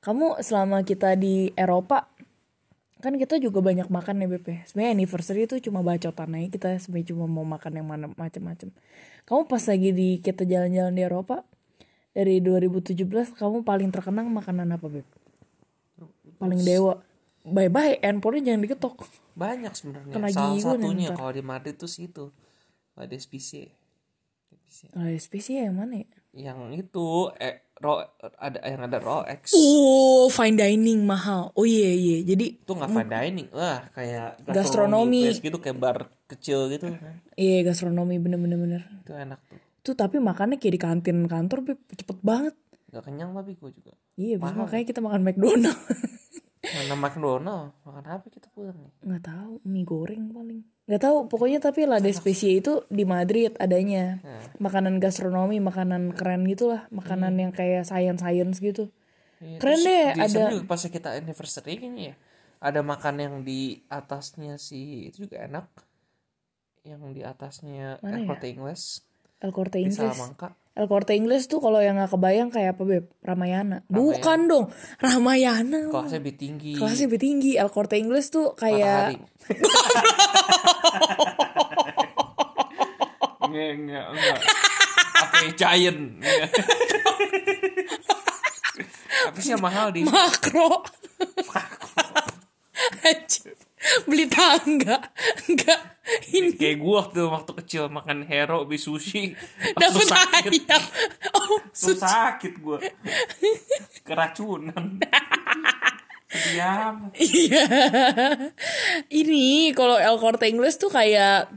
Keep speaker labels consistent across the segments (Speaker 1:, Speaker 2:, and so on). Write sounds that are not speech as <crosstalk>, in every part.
Speaker 1: kamu selama kita di Eropa kan kita juga banyak makan ya Beb ya. Sebenarnya anniversary itu cuma bacotan aja kita sebenarnya cuma mau makan yang mana macam-macam. Kamu pas lagi di kita jalan-jalan di Eropa dari 2017 kamu paling terkenang makanan apa Beb? Paling dewa. Bye-bye, handphonenya jangan diketok.
Speaker 2: banyak sebenarnya
Speaker 1: Kena
Speaker 2: salah satunya kalau di Madrid tuh situ ada SPC SPC.
Speaker 1: Kalau spesial yang mana ya?
Speaker 2: Yang itu eh ro ada yang ada raw X
Speaker 1: Oh, fine dining mahal. Oh iya iya. Jadi
Speaker 2: itu nggak fine dining lah kayak
Speaker 1: Gastronomi.
Speaker 2: place gitu kayak bar kecil gitu
Speaker 1: iya gastronomi bener-bener bener.
Speaker 2: itu enak tuh
Speaker 1: Itu tapi makannya kayak di kantin kantor Beb. cepet banget.
Speaker 2: nggak kenyang tapi gue juga
Speaker 1: Iya, abis makanya kita makan McDonald.
Speaker 2: mana McDonald makan apa kita pulang nih
Speaker 1: nggak tahu mie goreng paling nggak tahu pokoknya tapi La de Specie itu di Madrid adanya. Makanan gastronomi makanan keren gitulah. Makanan yang kayak science science gitu.
Speaker 2: Iya,
Speaker 1: keren deh ada
Speaker 2: juga pas kita anniversary kayaknya ya ada makan yang di atasnya sih itu juga enak. Yang di atasnya
Speaker 1: Mana
Speaker 2: El
Speaker 1: ya?
Speaker 2: Corte Inglés.
Speaker 1: El Corte
Speaker 2: di
Speaker 1: Inglés.
Speaker 2: Salamanca
Speaker 1: El Corte Inglés tuh kalau yang nggak kebayang kayak apa beb? Ramayana. Bukan dong. Ramayana.
Speaker 2: Kelasnya lebih tinggi.
Speaker 1: Kelasnya lebih tinggi. El Corte Inglés tuh kayak
Speaker 2: Matahari. <laughs> Enggak, enggak, enggak. Apa giant? Apa sih yang mahal di
Speaker 1: makro. Anjing. Beli tangga. Enggak. Ini.
Speaker 2: kayak gua waktu waktu kecil makan hero beli sushi. Langsung sakit.
Speaker 1: ayam. Oh
Speaker 2: langsung sakit gua. Keracunan. Diam
Speaker 1: Iya. Ini kalau El Corte Inglés tuh kayak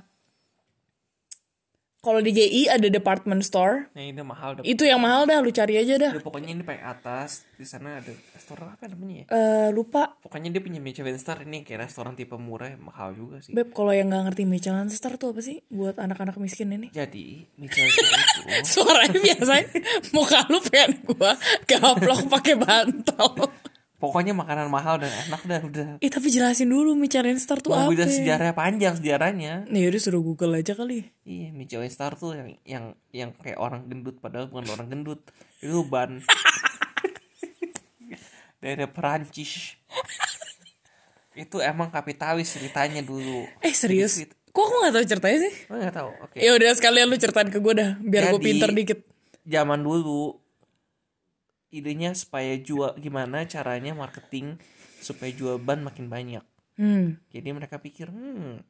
Speaker 1: kalau di JI ada department store.
Speaker 2: nah ini mahal deh
Speaker 1: Itu yang mahal dah, lu cari aja dah.
Speaker 2: Ya, pokoknya ini paling atas di sana ada restoran apa namanya ya
Speaker 1: Eh lupa.
Speaker 2: pokoknya dia punya Michelin star ini kayak restoran tipe murah mahal juga sih
Speaker 1: Beb, kalau yang nggak ngerti Michelin star tuh apa sih buat anak-anak miskin ini?
Speaker 2: jadi Michelin star itu <laughs>
Speaker 1: Suaranya biasanya muka lu pengen gua gaplok pakai bantal. <laughs>
Speaker 2: pokoknya makanan mahal dan enak dan udah
Speaker 1: Eh tapi jelasin dulu Michelin star tuh
Speaker 2: mau
Speaker 1: apa?
Speaker 2: bilang sejarah panjang sejarahnya
Speaker 1: Nih udah suruh Google aja kali.
Speaker 2: iya Michelin star tuh yang yang yang kayak orang gendut padahal bukan orang gendut itu ban <laughs> dari Perancis itu emang kapitalis ceritanya dulu
Speaker 1: Eh serius?
Speaker 2: Jadi,
Speaker 1: Kok aku gak tahu ceritanya sih?
Speaker 2: oh nggak tahu oke
Speaker 1: Ya udah sekalian lu ceritain ke gue dah, biar gue pinter dikit.
Speaker 2: zaman dulu idenya supaya jual gimana caranya marketing supaya jual ban makin banyak
Speaker 1: Hmm.
Speaker 2: jadi mereka pikir hmm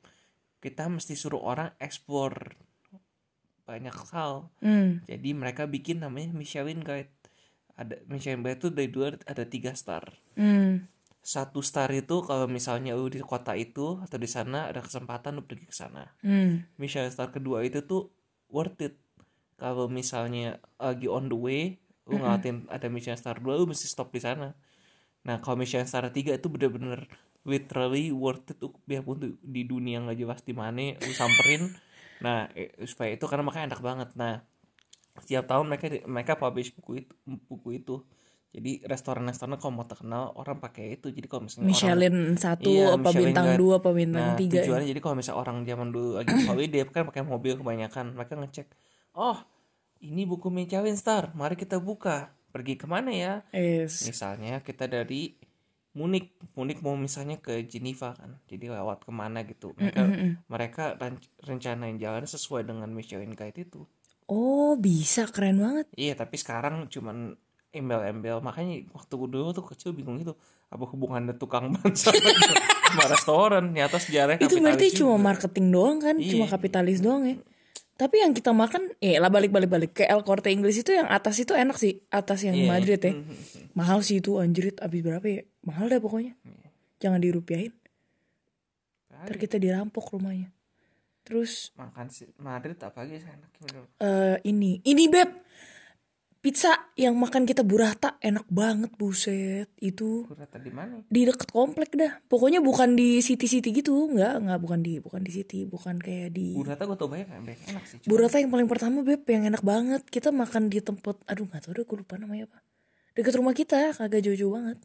Speaker 2: kita mesti suruh orang ekspor banyak hal
Speaker 1: Hmm.
Speaker 2: jadi mereka bikin namanya Michelin Guide ada Michelin Guide itu dari dua ada tiga star
Speaker 1: Hmm.
Speaker 2: satu star itu kalau misalnya lu di kota itu atau di sana ada kesempatan lu pergi ke sana
Speaker 1: Hmm.
Speaker 2: Michelin star kedua itu tuh worth it kalau misalnya lagi on the way lu ngeliatin ada Michelin star 2 lu mesti stop di sana. Nah kalau Michelin star 3 itu bener-bener literally worth it tuh biarpun tuh di dunia nggak jelas di mana lu samperin. Nah eh, supaya itu karena makanya enak banget. Nah setiap tahun mereka mereka publish buku itu buku itu. Jadi restoran-restoran kalau mau terkenal orang pakai itu. Jadi kalau misalnya orang
Speaker 1: Michelin satu
Speaker 2: Iya,
Speaker 1: apa
Speaker 2: Michelin
Speaker 1: bintang
Speaker 2: Guide.
Speaker 1: dua apa bintang
Speaker 2: Nah,
Speaker 1: tiga ya?
Speaker 2: tujuannya jadi kalau misalnya orang zaman dulu lagi holiday kan pakai mobil kebanyakan, mereka ngecek, oh ini buku Michelin Star, mari kita buka. Pergi ke mana ya?
Speaker 1: Yes.
Speaker 2: Misalnya kita dari Munich, Munich mau misalnya ke Geneva kan, jadi lewat ke mana gitu. Mereka mereka ren- rencanain jalan sesuai dengan Michelin Guide itu.
Speaker 1: Oh bisa keren banget.
Speaker 2: Iya, tapi sekarang cuman embel-embel. Makanya waktu dulu tuh kecil bingung gitu, apa hubungannya tukang ban <laughs> sama, restoran? Nyata sejarahnya
Speaker 1: Itu berarti cuma marketing doang kan,
Speaker 2: Iya.
Speaker 1: cuma kapitalis doang ya. Tapi yang kita makan, eh lah balik balik balik ke El Corte Inggris itu yang atas itu enak sih, atas yang
Speaker 2: Iya.
Speaker 1: Madrid ya.
Speaker 2: Hmm,
Speaker 1: Mahal sih itu anjrit, abis berapa ya? Mahal deh pokoknya.
Speaker 2: Iya.
Speaker 1: Jangan dirupiahin, ntar kita dirampok rumahnya. Terus
Speaker 2: makan sih Madrid apa lagi enak
Speaker 1: eh ini, ini beb, pizza yang makan kita burrata enak banget buset itu.
Speaker 2: Gue tadi mana?
Speaker 1: Di deket komplek dah. Pokoknya bukan di city city gitu nggak nggak bukan di bukan di city bukan kayak di
Speaker 2: burrata gue tau banyak banyak enak sih Cuma
Speaker 1: burrata yang paling pertama beb yang enak banget. Kita makan di tempat aduh nggak tahu deh gue lupa namanya apa. Deket rumah kita kagak jauh-jauh banget.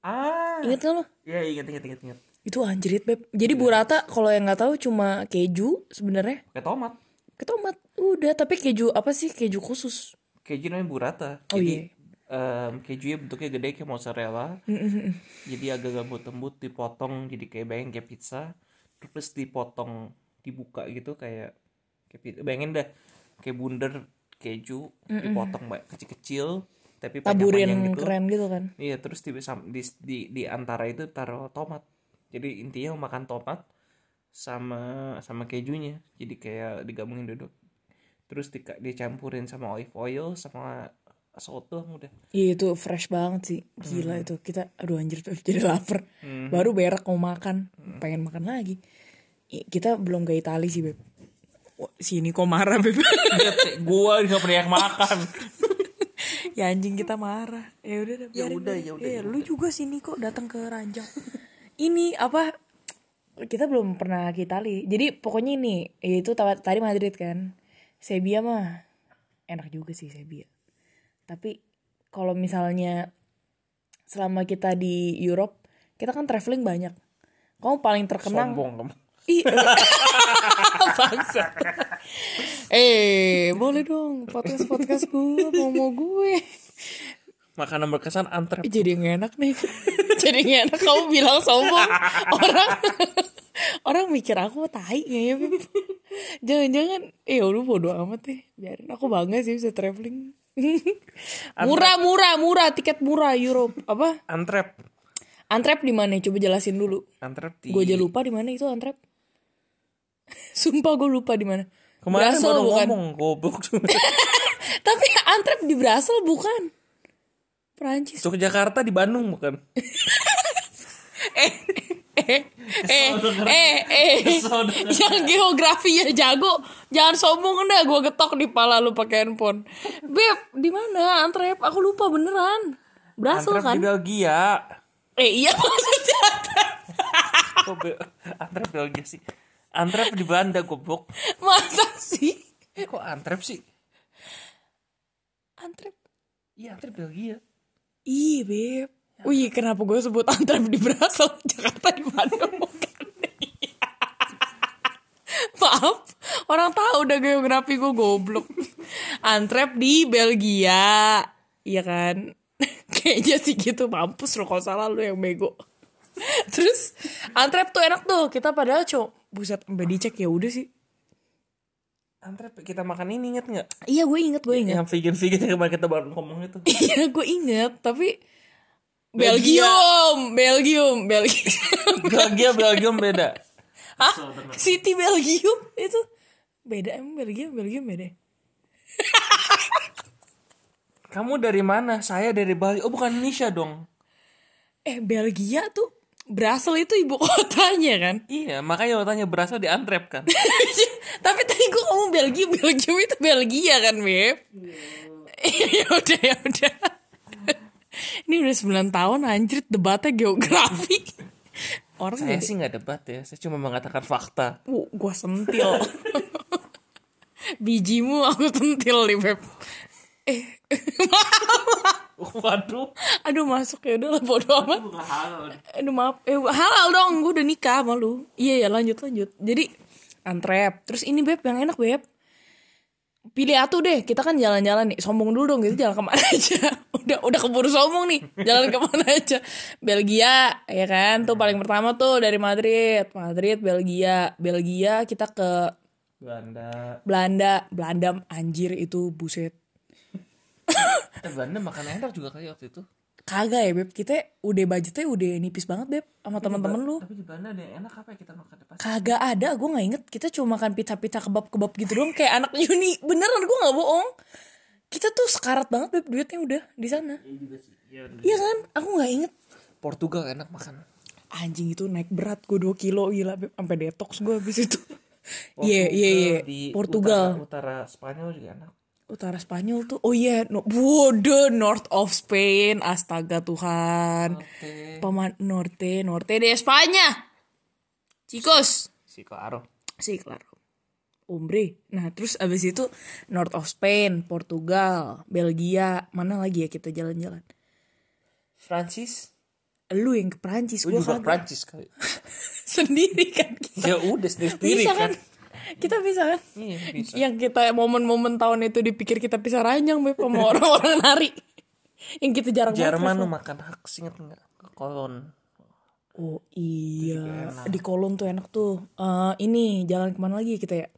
Speaker 2: Ah.
Speaker 1: Inget gak lo
Speaker 2: ya inget inget inget inget
Speaker 1: itu anjrit beb. Jadi burrata kalau yang nggak tahu cuma keju sebenarnya.
Speaker 2: Pakai tomat.
Speaker 1: Ke tomat. Udah tapi keju apa sih? Keju khusus
Speaker 2: keju namanya burrata
Speaker 1: Oh,
Speaker 2: jadi em, kejunya bentuknya gede kayak mozzarella. Jadi agak lembut-lembut dipotong jadi kayak bayang kayak pizza. Terus dipotong dibuka gitu kayak kayak bayangin dah kayak bundar keju dipotong baik kecil-kecil tapi
Speaker 1: taburin
Speaker 2: gitu.
Speaker 1: keren gitu kan?
Speaker 2: Iya terus di, di, di, di antara itu taruh tomat. Jadi intinya makan tomat sama sama kejunya. Jadi kayak digabungin duduk terus di, dicampurin sama olive oil sama soto udah.
Speaker 1: Iya itu fresh banget sih. Gila itu. Kita Aduh anjir tuh jadi lapar. Baru berak mau makan. Pengen makan lagi. Kita belum ke Itali sih Beb. Sini kok marah Beb.
Speaker 2: Gua nggak pernah makan. <laughs>
Speaker 1: Ya anjing kita marah. Ya udah
Speaker 2: Ya udah, ya udah,
Speaker 1: ya, Lu juga sini kok datang ke Ranjang. Ini apa Kita belum pernah ke Itali. Jadi pokoknya ini Itu tadi Madrid kan Sebia mah Enak juga sih Sebia Tapi kalau misalnya selama kita di Europe, kita kan traveling banyak. Kamu paling terkenang
Speaker 2: sombong kamu
Speaker 1: Ih, <laughs> bangsa. eh, boleh dong podcast podcast gue mau mau gue.
Speaker 2: makanan berkesan antrep
Speaker 1: Jadi nggak enak nih. <laughs> Jadi nggak enak kamu bilang sombong. Orang orang mikir aku tai ya. Jangan-jangan eh lu bodo amat deh. Biarin. Aku bangga sih bisa traveling. <laughs> murah murah murah tiket murah Europe. Apa?
Speaker 2: Antrep
Speaker 1: Antrep di mana? Coba jelasin dulu.
Speaker 2: Antrep di
Speaker 1: gue aja lupa di mana itu Antrep <laughs> sumpah gue lupa di mana.
Speaker 2: Kemarin
Speaker 1: Brussels
Speaker 2: baru
Speaker 1: bukan?
Speaker 2: ngomong goblok. <laughs>
Speaker 1: Tapi Antrep di Brussels bukan? Perancis.
Speaker 2: Jakarta di Bandung bukan
Speaker 1: eh eh <laughs> eh
Speaker 2: denger.
Speaker 1: yang geografi ya jago jangan sombong dah gue getok di pala lu pakai handphone. Beb di mana? Antrep aku lupa beneran.
Speaker 2: Antrep
Speaker 1: kan?
Speaker 2: Di Belgia.
Speaker 1: Eh iya <laughs> maksudnya Antrep.
Speaker 2: Kok Be- antrep Belgia sih? Antrep di Belanda goblok.
Speaker 1: Masa sih?
Speaker 2: Kok antrep sih?
Speaker 1: Antrep.
Speaker 2: Iya antrep Belgia.
Speaker 1: Iya beb. Wih kenapa gue sebut Antrep di Brussels <laughs> Jakarta di Bandung Maaf. Orang tahu udah geografi gue goblok. Antrep di Belgia. Iya kan? <laughs> Kayaknya sih gitu. Mampus lo kalau salah lu yang bego. Terus Antrep tuh enak tuh. Kita padahal cuma Buset sampai dicek ya udah sih.
Speaker 2: Antrep kita makan ini inget nggak?
Speaker 1: Iya gue inget gue inget
Speaker 2: yang vegan vegan yang kemarin kita baru ngomong itu
Speaker 1: Iya gue inget Tapi Belgium Belgium Belgium
Speaker 2: Belgia Belgium beda
Speaker 1: Hah? City Belgium itu beda emang Belgium Belgium beda. <laughs>
Speaker 2: kamu dari mana saya dari Bali oh bukan Indonesia dong
Speaker 1: Eh Belgia tuh Brussels itu ibu kotanya kan. <laughs>
Speaker 2: iya makanya tanya berasal di antrep kan <laughs>
Speaker 1: Tapi tadi gue ngomong Belgium Belgium itu Belgia kan beb. ya udah ya udah. Ini udah 9 tahun anjir debatnya geografi. Orang
Speaker 2: saya
Speaker 1: jadi
Speaker 2: sih nggak debat ya saya cuma mengatakan fakta
Speaker 1: uh, gue sentil. <laughs> Bijimu aku sentil nih beb. Eh, <laughs>
Speaker 2: waduh
Speaker 1: aduh masuk ya udah lah bodo amat. Aduh maaf, eh halal dong, gue udah nikah sama lu. Iya ya lanjut lanjut. Jadi antrep, terus ini beb yang enak beb. Pilih atuh deh, kita kan jalan-jalan nih. Sombong dulu dong gitu, jalan ke mana <laughs> aja. Udah udah keburu sombong nih, jalan ke mana aja. Belgia, ya kan? Tuh paling pertama tuh dari Madrid, Madrid, Belgia, Belgia kita ke
Speaker 2: Belanda
Speaker 1: Belanda, Belanda anjir itu buset.
Speaker 2: eh, Belanda makan enak juga kali waktu itu
Speaker 1: Kagak ya beb, kita udah budgetnya udah nipis banget beb sama teman-teman lu.
Speaker 2: tapi di Belanda ada yang enak apa ya kita makan di pasar
Speaker 1: Kagak ada, gue nggak inget. Kita cuma makan pizza-pizza kebab-kebab gitu doang kayak anak uni. Beneran gue nggak bohong. Kita tuh sekarat banget beb duitnya udah di sana. Iya kan? Aku nggak inget.
Speaker 2: Portugal enak makan
Speaker 1: Anjing itu naik berat gue 2 kilo gila beb. Sampai detox gue habis itu. <laughs> Iya iya iya.
Speaker 2: di
Speaker 1: Portugal.
Speaker 2: utara, utara Spanyol juga enak
Speaker 1: Utara Spanyol tuh. Oh iya, no, Waduh, North of Spain. Astaga Tuhan.
Speaker 2: Oke.
Speaker 1: Paman Norte, Norte de España. Chicos.
Speaker 2: si Claro
Speaker 1: Sí, claro. Hombre. Nah, terus abis itu North of Spain, Portugal, Belgia, mana lagi ya kita jalan-jalan?
Speaker 2: Francis
Speaker 1: Lu yang ke Prancis,
Speaker 2: gue juga
Speaker 1: kagak.
Speaker 2: Prancis kali <laughs>
Speaker 1: Sendiri kan kita.
Speaker 2: ya udah sendiri sendiri
Speaker 1: Bisa
Speaker 2: kan
Speaker 1: kan? Kita bisa kan?
Speaker 2: iya bisa
Speaker 1: Yang kita momen-momen tahun itu dipikir kita bisa ranjang Beb, sama <laughs> orang-orang nari. yang kita jarang banget
Speaker 2: Jerman lu makan hak inget nggak ke kolon
Speaker 1: Oh iya, di Kolon tuh enak tuh. Eh ini jalan ke mana lagi kita ya?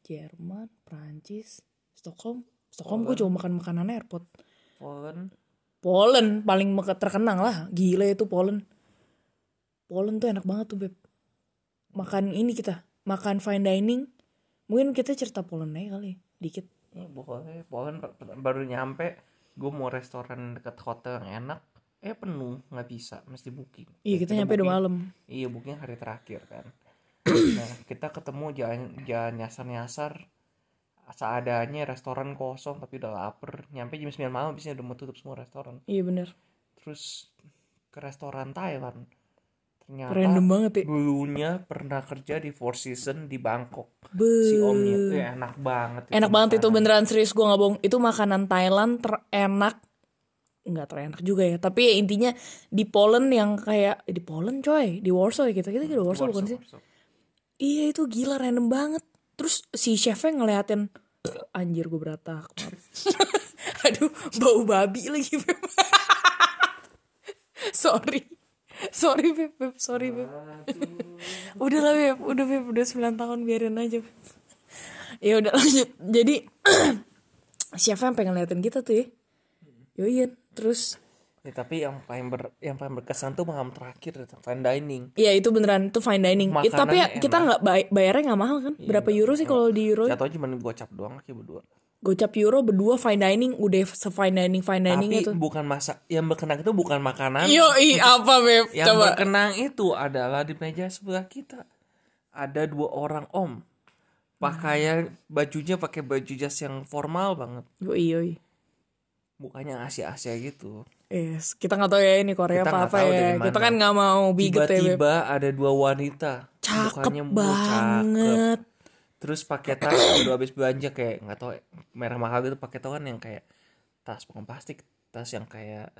Speaker 1: Jerman, Prancis, Stockholm. Stockholm gue cuma makan makanan airport.
Speaker 2: Polen
Speaker 1: Poland paling terkenang lah. Gila itu Poland. Poland tuh enak banget tuh beb. Makan ini kita, makan fine dining. Mungkin kita cerita Poland aja kali, dikit.
Speaker 2: ya per- per- baru nyampe gue mau restoran dekat hotel yang enak eh penuh nggak bisa mesti booking
Speaker 1: Iya kita nyampe udah malam.
Speaker 2: iya booking hari terakhir kan <coughs> nah kita ketemu jalan jalan nyasar nyasar seadanya restoran kosong tapi udah lapar nyampe jam 9 malam biasanya udah mau tutup semua restoran
Speaker 1: Iya bener.
Speaker 2: terus ke restoran Thailand ternyata
Speaker 1: Random banget ya.
Speaker 2: dulunya pernah kerja di Four Seasons di Bangkok
Speaker 1: Be
Speaker 2: si omnya itu enak banget
Speaker 1: enak banget itu
Speaker 2: makanan.
Speaker 1: beneran serius gue nggak bohong. Itu makanan Thailand terenak nggak terenak juga ya tapi ya intinya di Poland yang kayak eh, di Poland coy di Warsaw ya kita kita di Warsaw bukan sih
Speaker 2: Warsaw.
Speaker 1: Iya itu gila random banget. Terus si chefnya ngeliatin anjir gue berantak. <laughs> Aduh bau babi lagi <laughs> sorry. <laughs> Sorry Beb, Beb. sorry Beb. udah lah Beb, udah Beb, udah 9 tahun biarin aja. Beb. ya udah lanjut. Jadi <clears throat> chefnya pengen ngeliatin kita tuh ya. Yoyin, terus
Speaker 2: Ya, tapi yang paling ber, yang paling berkesan tuh malam terakhir fine dining.
Speaker 1: Iya itu beneran itu fine dining. It- tapi ya, kita nggak bay- bayarnya nggak mahal kan? Berapa euro sih kalau di euro?
Speaker 2: Jatuhnya cuma gocap doang kayak berdua.
Speaker 1: Gocap euro berdua fine dining udah se fine dining fine dining
Speaker 2: Tapi
Speaker 1: itu.
Speaker 2: bukan masa yang berkenang itu bukan makanan.
Speaker 1: Yo i apa beb?
Speaker 2: Yang
Speaker 1: Coba.
Speaker 2: berkenang itu adalah di meja sebelah kita ada dua orang om. Pakaian bajunya pakai baju jas yang formal banget.
Speaker 1: Yo i yo i.
Speaker 2: Mukanya Asia-Asia gitu.
Speaker 1: Yes, kita nggak tahu ya ini Korea
Speaker 2: Kita
Speaker 1: apa apa ya. Kita kan nggak mau biget ya.
Speaker 2: Tiba-tiba ada dua wanita.
Speaker 1: Cakep
Speaker 2: Mukanya bu- cakep. Terus pakai tas udah habis belanja kayak nggak tahu merah mahal gitu pakai tau kan yang kayak tas bukan plastik tas yang kayak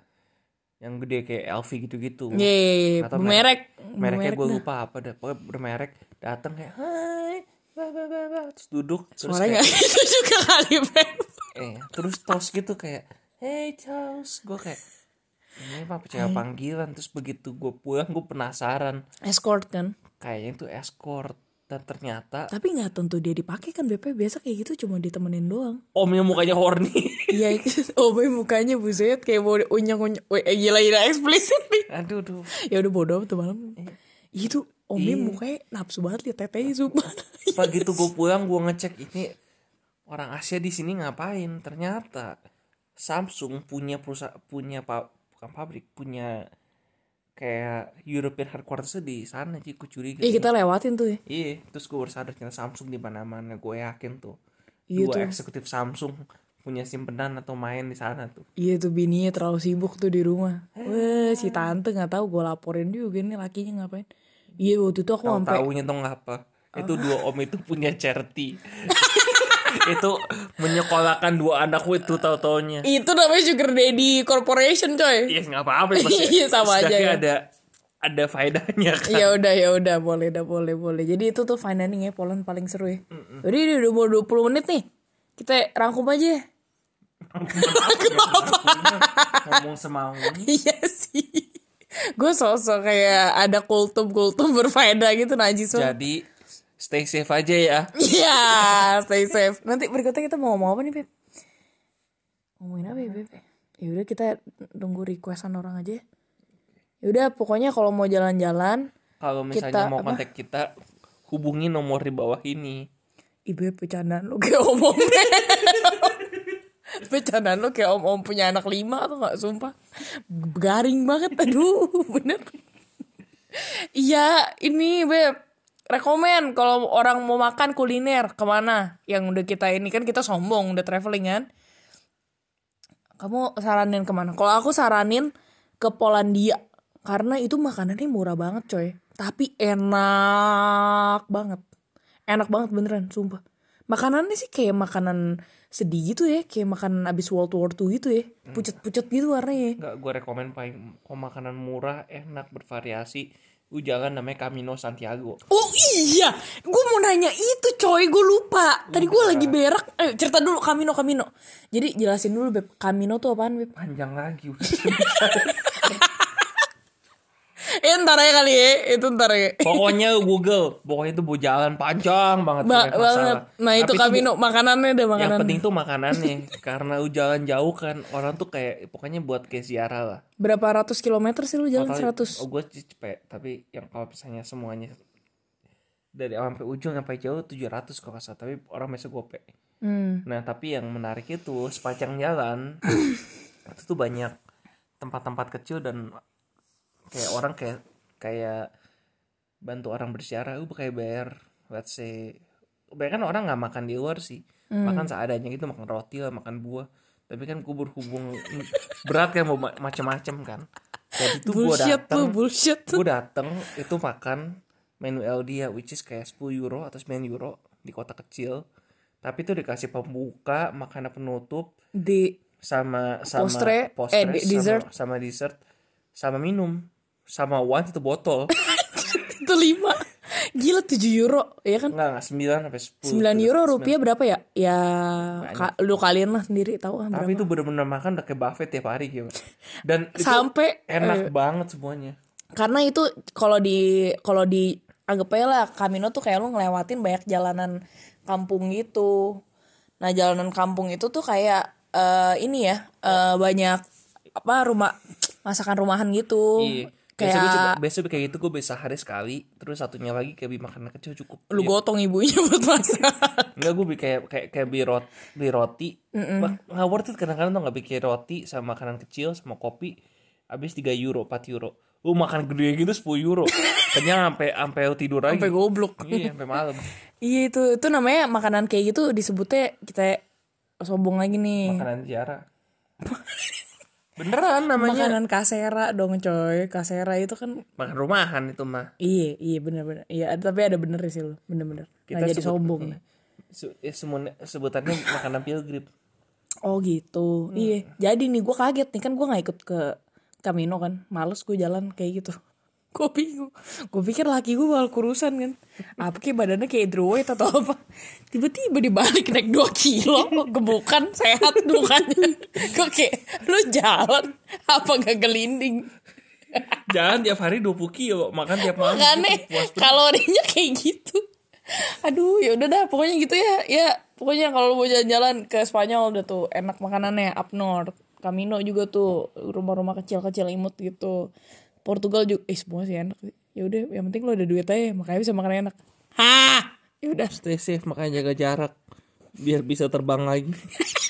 Speaker 2: yang gede kayak LV gitu-gitu.
Speaker 1: Iya, iya, iya.
Speaker 2: Tahu
Speaker 1: merek,
Speaker 2: mereknya
Speaker 1: merek
Speaker 2: gue lupa apa dah pokoknya bermerek datang kayak hai bah, bah, bah, bah. terus duduk terus
Speaker 1: Suaranya
Speaker 2: kayak,
Speaker 1: itu juga kali
Speaker 2: eh terus tos gitu kayak hey Charles. Gue kayak ini apa cewek panggilan. Terus begitu gue pulang gue penasaran.
Speaker 1: Escort kan.
Speaker 2: kayaknya itu escort dan ternyata
Speaker 1: Tapi nggak tentu dia dipakai kan BP biasa kayak gitu cuma ditemenin doang.
Speaker 2: omnya mukanya horny <laughs>
Speaker 1: Iya, boy mukanya buset kayak mau unyang unyang. Eh, gila gila eksplisit nih.
Speaker 2: aduh duh
Speaker 1: ya udah bodoh tuh malam. Itu Omnya mukanya nafsu banget liat tetenya sumpah. <laughs>
Speaker 2: begitu gue pulang gue ngecek ini orang Asia di sini ngapain ternyata Samsung punya perusahaan punya pa, bukan pabrik punya kayak European headquarters di sana sih gue curiga
Speaker 1: Iya kita lewatin tuh ya.
Speaker 2: iya terus gue baru sadar ternyata Samsung di mana mana gue yakin tuh
Speaker 1: Iya
Speaker 2: dua
Speaker 1: tuh.
Speaker 2: eksekutif Samsung punya simpenan atau main di sana tuh
Speaker 1: Iya tuh bininya terlalu sibuk tuh di rumah. Wah si tante nggak tahu gue laporin juga nih lakinya ngapain. Iya waktu itu aku sampai
Speaker 2: taunya tuh apa itu dua om itu punya charity <laughs> itu menyekolahkan dua anakku itu tau taunya
Speaker 1: itu namanya sugar daddy corporation coy.
Speaker 2: Iya nggak apa-apa.
Speaker 1: Iya, sama aja ya.
Speaker 2: ada ada faedahnya kan.
Speaker 1: Ya udah ya udah boleh dah boleh boleh. Jadi itu tuh fine dining ya Poland paling seru ya. Jadi ini udah mau 20 menit nih. Kita rangkum aja. ya. <laughs>
Speaker 2: Ngomong semaunya.
Speaker 1: Iya sih. Gue sosok kayak ada kultum-kultum berfaedah gitu najis.
Speaker 2: Jadi stay safe aja ya.
Speaker 1: Iya, stay safe. Nanti berikutnya kita mau ngomong apa nih, Beb? Ngomongin apa ya, Beb? Ya udah kita nunggu requestan orang aja. Ya udah, pokoknya kalau mau jalan-jalan,
Speaker 2: Kalau misalnya
Speaker 1: Kita
Speaker 2: mau
Speaker 1: apa?
Speaker 2: kontak kita hubungi nomor di bawah ini.
Speaker 1: Ibu bercandaan lu kayak om-om. <laughs> bercandaan lu kayak om-om punya anak lima atau nggak sumpah. Garing banget, aduh, <laughs> bener. Iya, ini Beb. Rekomen kalau orang mau makan kuliner ke mana? Yang udah kita ini kan kita sombong udah traveling kan. Kamu saranin ke mana? Kalau aku saranin ke Polandia karena itu makanannya murah banget coy. Tapi enak banget. Enak banget beneran, sumpah. Makanannya sih kayak makanan sedih gitu ya, kayak makanan abis World War II gitu ya. Pucet-pucet gitu warnanya.
Speaker 2: Enggak gue rekomen paling kalau makanan murah, enak, bervariasi lu jalan namanya Camino Santiago
Speaker 1: Oh iya, gue mau nanya itu coy, gue lupa. Tadi gue lagi berak. Eh, cerita dulu Camino Camino. Jadi jelasin dulu beb, Camino tuh apaan beb?
Speaker 2: panjang lagi. <laughs>
Speaker 1: Eh ntar ya kali ya, itu ntar ya.
Speaker 2: pokoknya Google pokoknya itu mau jalan panjang banget
Speaker 1: Ba-
Speaker 2: masalah.
Speaker 1: banget. Nah itu
Speaker 2: Tapi
Speaker 1: Camino, makanannya deh
Speaker 2: yang
Speaker 1: makanan.
Speaker 2: penting tuh makanannya <laughs> karena lu jalan jauh kan orang tuh kayak pokoknya buat kayak ziarah lah
Speaker 1: Berapa ratus kilometer sih lu jalan seratus?
Speaker 2: oh gue cepet tapi yang kalau misalnya semuanya dari awal sampai ujung sampai jauh 700 kalau nggak salah tapi orang biasa gope
Speaker 1: Hmm.
Speaker 2: nah tapi yang menarik itu sepanjang jalan <coughs> itu tuh banyak tempat-tempat kecil dan kayak orang kayak kayak bantu orang bersiara lu kayak bayar let's say. Banyak kan orang nggak makan di luar sih. Makan seadanya gitu makan roti lah makan buah. Tapi kan gue berhubung berat kan mau ma- macam-macam kan. Jadi tuh gue dateng gue dateng itu makan menu LD ya which is kayak 10 euro atau 9 euro di kota kecil. Tapi itu dikasih pembuka makanan penutup
Speaker 1: Di
Speaker 2: sama sama
Speaker 1: Postre,
Speaker 2: postre,
Speaker 1: eh, di-
Speaker 2: sama-
Speaker 1: dessert.
Speaker 2: sama, dessert sama minum sama wine itu botol <laughs>
Speaker 1: itu lima. Gila 7 euro, ya kan?
Speaker 2: enggak enggak 9 sampai 10
Speaker 1: 9
Speaker 2: tuh.
Speaker 1: euro rupiah berapa ya? Ya ka- lu kalian lah sendiri tahu kan
Speaker 2: tapi
Speaker 1: berapa.
Speaker 2: itu bener-bener makan udah kayak buffet tiap hari gitu dan <laughs>
Speaker 1: Sampai
Speaker 2: enak
Speaker 1: eh,
Speaker 2: banget semuanya
Speaker 1: karena itu kalau di kalau di anggap aja lah Camino tuh kayak lu ngelewatin banyak jalanan kampung gitu. Nah, jalanan kampung itu tuh kayak eh, ini ya, eh, banyak apa rumah masakan rumahan gitu.
Speaker 2: iya biasa gue coba
Speaker 1: Kayak
Speaker 2: biasa kayak gitu gue bisa hari sekali terus satunya lagi kayak beli makanan kecil cukup
Speaker 1: lu
Speaker 2: Iya.
Speaker 1: gotong ibunya <laughs> buat masak.
Speaker 2: Enggak gue beli kayak kayak kayak beli roti, beli roti. Nggak worth it kadang-kadang tuh nggak bikin roti sama makanan kecil sama kopi habis 3 euro 4 euro. Lu makan gede gitu 10 euro. <laughs> Kenyang sampai sampai tidur lagi.
Speaker 1: Sampai goblok.
Speaker 2: Iya, sampai malam. <laughs>
Speaker 1: Iya itu itu namanya makanan kayak gitu disebutnya kita sombong lagi nih.
Speaker 2: Makanan ziarah. Beneran namanya.
Speaker 1: Makanan kasera dong coy. Kasera itu kan
Speaker 2: Makan rumahan itu mah.
Speaker 1: Iya, iya bener-bener. Iya, tapi ada bener sih lo, bener-bener.
Speaker 2: Kita
Speaker 1: Nggak jadi
Speaker 2: sebut-
Speaker 1: sombong.
Speaker 2: iya. Semun- sebutannya makanan pilgrim.
Speaker 1: Oh gitu. Iya. Jadi nih gue kaget nih kan gue nggak ikut ke Camino kan. Males gue jalan kayak gitu. Gue bingung. Gue pikir laki gue bakal kurusan kan. Apa kayak badannya kayak Android atau apa. Tiba-tiba dibalik naik 2 kilo. Gebukan sehat bukannya. Gue kayak lu jalan apa gak gelinding.
Speaker 2: Jangan tiap hari 20 kilo, makan tiap malam.
Speaker 1: Makanya
Speaker 2: gitu, puas
Speaker 1: kalorinya kayak gitu. Aduh, ya udah dah, pokoknya gitu ya. Ya, pokoknya kalau mau jalan-jalan ke Spanyol udah tuh enak makanannya up north. Camino juga tuh rumah-rumah kecil-kecil imut gitu. Portugal juga eh semua sih enak. Ya udah, yang penting lu ada duit aja, makanya bisa makan enak. Hah, ya udah.
Speaker 2: Stay safe, makanya jaga jarak. Biar bisa terbang lagi. <laughs>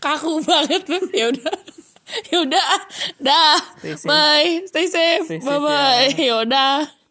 Speaker 1: Kaku banget Feb. Ya udah. <laughs> Ya udah, dah.
Speaker 2: Stay safe.
Speaker 1: Bye. Stay safe.
Speaker 2: Stay safe
Speaker 1: Bye bye. Ya udah.